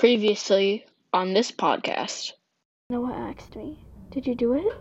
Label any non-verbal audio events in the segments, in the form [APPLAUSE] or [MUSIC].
Previously on this podcast. Noah asked me, Did you do it?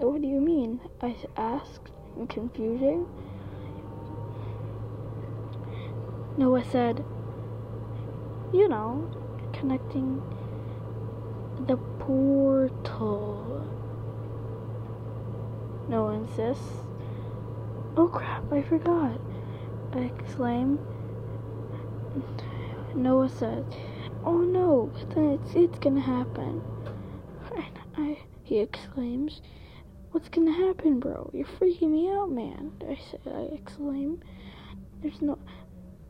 What do you mean? I asked in confusion. Noah said, You know, connecting the portal. Noah insists. Oh crap, I forgot. I exclaim. Noah says, "Oh no, then it's it's gonna happen." And I, he exclaims, "What's gonna happen, bro? You're freaking me out, man!" I say, I exclaim. There's no,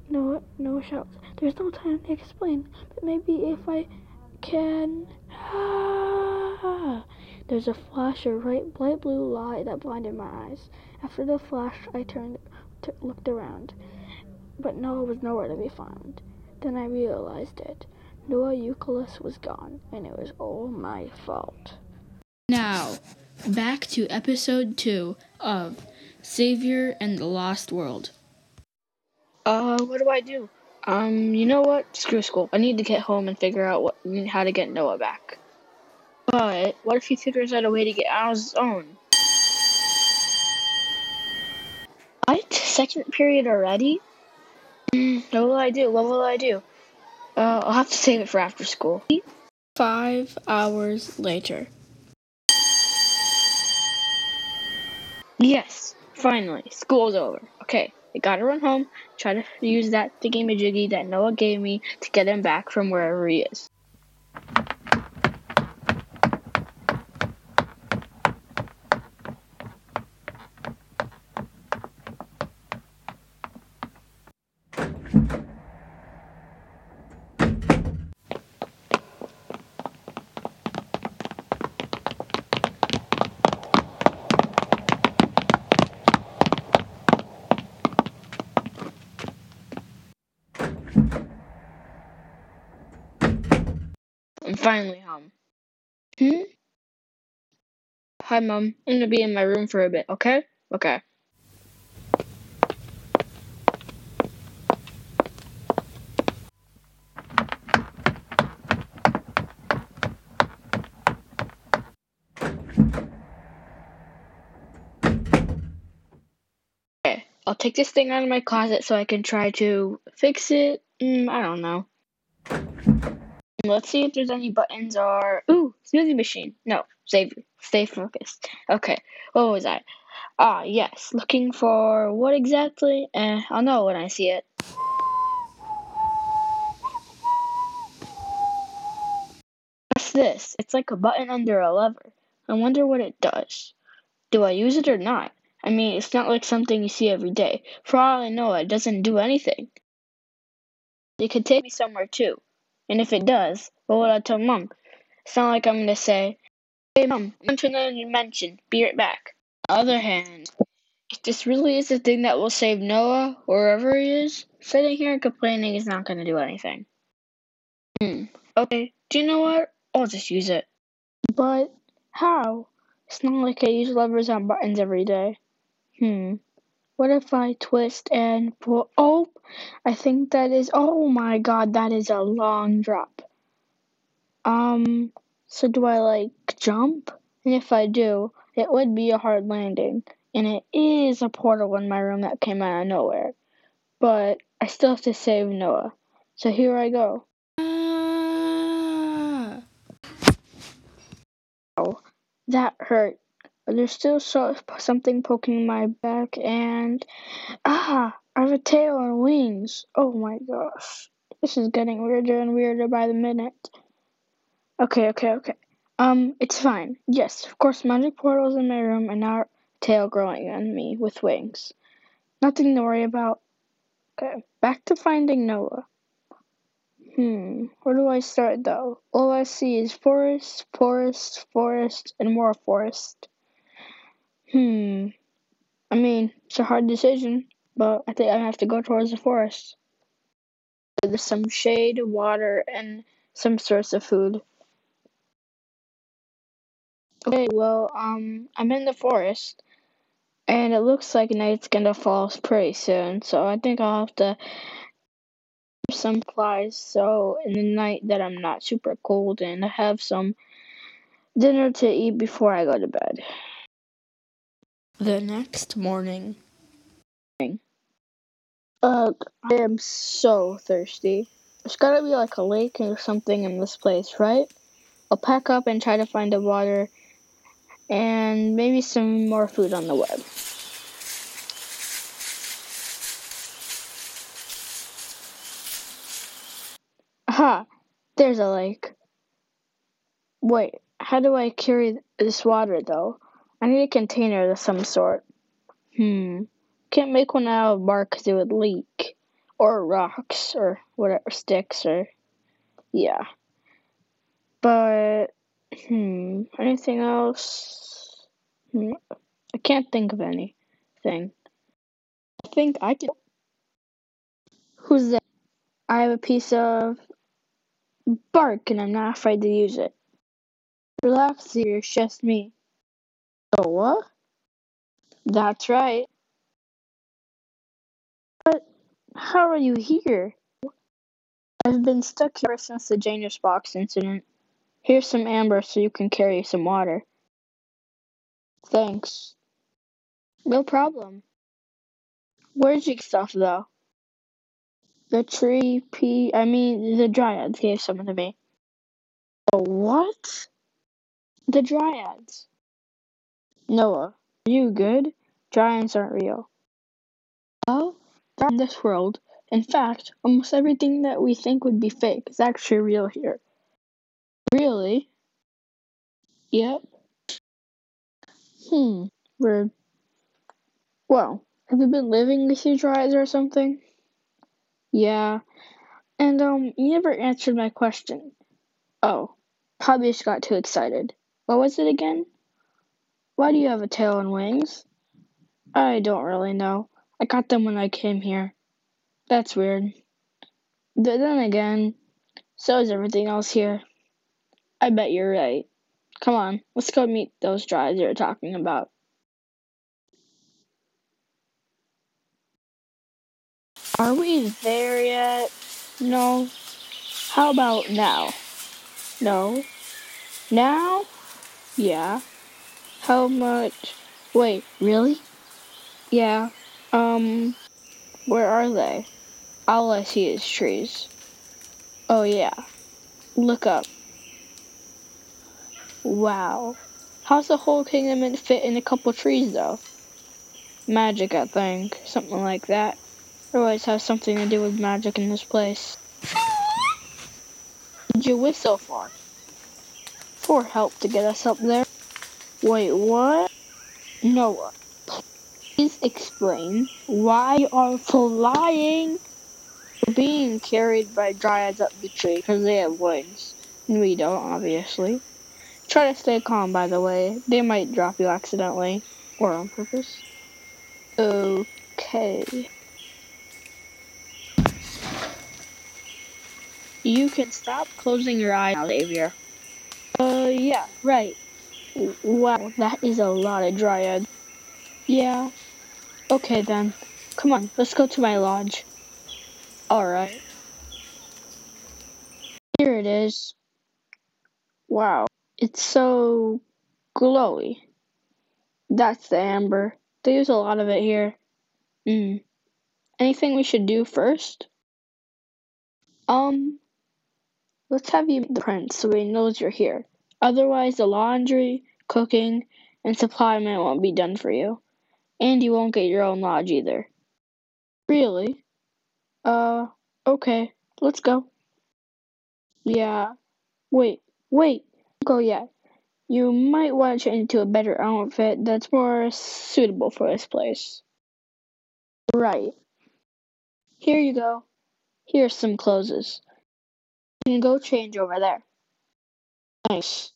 Noah, Noah shouts. There's no time to explain, but maybe if I can. Ah! There's a flash of bright, bright blue light that blinded my eyes. After the flash, I turned, t- looked around, but Noah was nowhere to be found. Then I realized it. Noah Euclid was gone, and it was all my fault. Now, back to episode two of Xavier and the Lost World. Uh, what do I do? Um, you know what? Screw school. I need to get home and figure out what how to get Noah back. But what if he figures out a way to get out of his own? What? Second period already? What will I do? What will I do? Uh, I'll have to save it for after school. Five hours later. Yes, finally, school's over. Okay, I gotta run home, try to use that thingy majiggy that Noah gave me to get him back from wherever he is. I'm finally home. Hmm? Hi, Mom. I'm gonna be in my room for a bit, okay? Okay. Okay, I'll take this thing out of my closet so I can try to fix it. Mm, I don't know. Let's see if there's any buttons or ooh, smoothie machine. No, save stay focused. Okay, what was I? Ah, yes, looking for what exactly? Eh, I'll know when I see it. What's this? It's like a button under a lever. I wonder what it does. Do I use it or not? I mean, it's not like something you see every day. For all I know, it doesn't do anything. It could take me somewhere too. And if it does, what will I tell mom? It's not like I'm gonna say, Hey mom, I'm going to another dimension. Be right back. On the other hand, if this really is the thing that will save Noah, wherever he is, sitting here and complaining is not gonna do anything. Hmm. Okay, do you know what? I'll just use it. But how? It's not like I use levers and buttons every day. Hmm. What if I twist and pull? Oh, I think that is. Oh my god, that is a long drop. Um, so do I like jump? And if I do, it would be a hard landing. And it is a portal in my room that came out of nowhere. But I still have to save Noah. So here I go. Ah. Oh, that hurt. But there's still so, something poking my back, and ah, I have a tail and wings. Oh my gosh, this is getting weirder and weirder by the minute. Okay, okay, okay. Um, it's fine. Yes, of course, magic portals in my room, and now tail growing on me with wings. Nothing to worry about. Okay, back to finding Noah. Hmm, where do I start though? All I see is forest, forest, forest, and more forest. Hmm. I mean, it's a hard decision, but I think I have to go towards the forest. There's some shade, water, and some source of food. Okay, well, um, I'm in the forest, and it looks like night's gonna fall pretty soon, so I think I'll have to some supplies so in the night that I'm not super cold and I have some dinner to eat before I go to bed. The next morning. Uh, I am so thirsty. There's gotta be like a lake or something in this place, right? I'll pack up and try to find the water and maybe some more food on the web. Aha! There's a lake. Wait, how do I carry this water though? I need a container of some sort. Hmm. Can't make one out of bark because it would leak. Or rocks, or whatever, sticks, or. Yeah. But. Hmm. Anything else? Hmm. I can't think of anything. I think I can. Who's that? I have a piece of bark and I'm not afraid to use it. Relax, dear, it's just me. Oh. That's right. But how are you here? I've been stuck here since the Janus box incident. Here's some amber so you can carry some water. Thanks. No problem. Where'd you stuff, though? The tree P. I mean, the dryads gave some to me. Oh, what? The dryads. Noah, are you good? Giants aren't real. Well, in this world. In fact, almost everything that we think would be fake is actually real here. Really? Yep. Hmm. Weird. Well, have you been living with these dryads or something? Yeah. And, um, you never answered my question. Oh, probably just got too excited. What was it again? Why do you have a tail and wings? I don't really know. I got them when I came here. That's weird. But then again, so is everything else here. I bet you're right. Come on, let's go meet those dryads you're talking about. Are we there yet? No. How about now? No. Now? Yeah. How much? Wait, really? Yeah. Um, where are they? All I see is trees. Oh, yeah. Look up. Wow. How's the whole kingdom fit in a couple trees, though? Magic, I think. Something like that. Always has something to do with magic in this place. Did you whistle for? For help to get us up there? Wait, what? Noah, please explain why you are flying? Being carried by dryads up the tree because they have wings. And we don't, obviously. Try to stay calm, by the way. They might drop you accidentally. Or on purpose. Okay. You can stop closing your eyes now, Xavier. Uh, yeah, right. Wow, that is a lot of dryads. Yeah. Okay then. Come on, let's go to my lodge. Alright. Here it is. Wow, it's so glowy. That's the amber. They use a lot of it here. Hmm. Anything we should do first? Um, let's have you the print so he knows you're here. Otherwise, the laundry, cooking, and supply supplyment won't be done for you. And you won't get your own lodge either. Really? Uh, okay. Let's go. Yeah. Wait, wait. Go yet. You might want to change into a better outfit that's more suitable for this place. Right. Here you go. Here's some clothes. You can go change over there. Nice.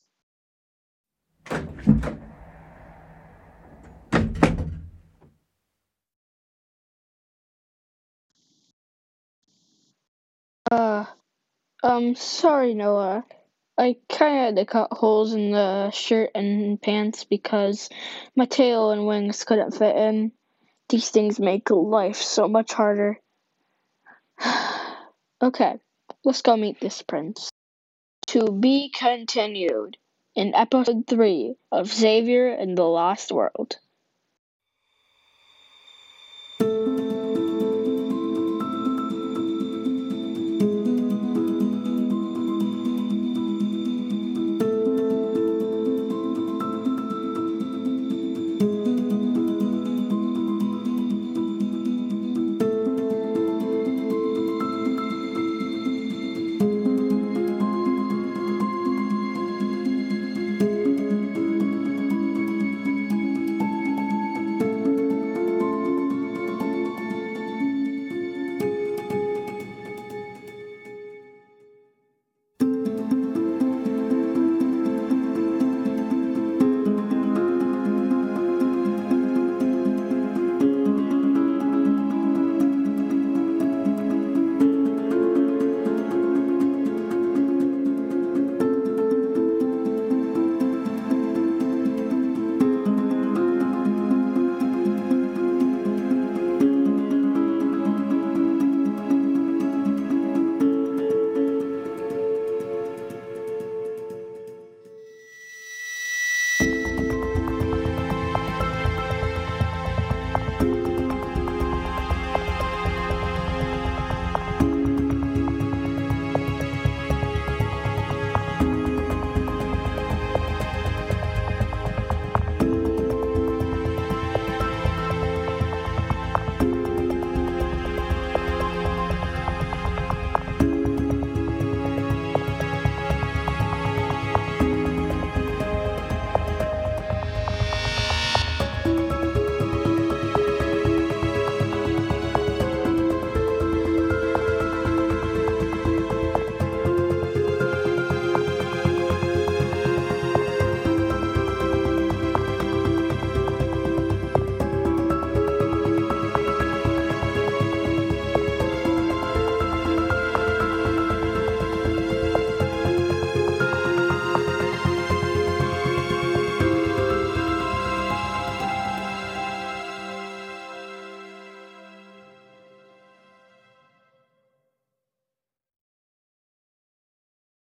Uh, um, sorry, Noah. I kind of had to cut holes in the shirt and pants because my tail and wings couldn't fit in. These things make life so much harder. [SIGHS] Okay, let's go meet this prince. To be continued in episode 3 of Xavier and the Lost World.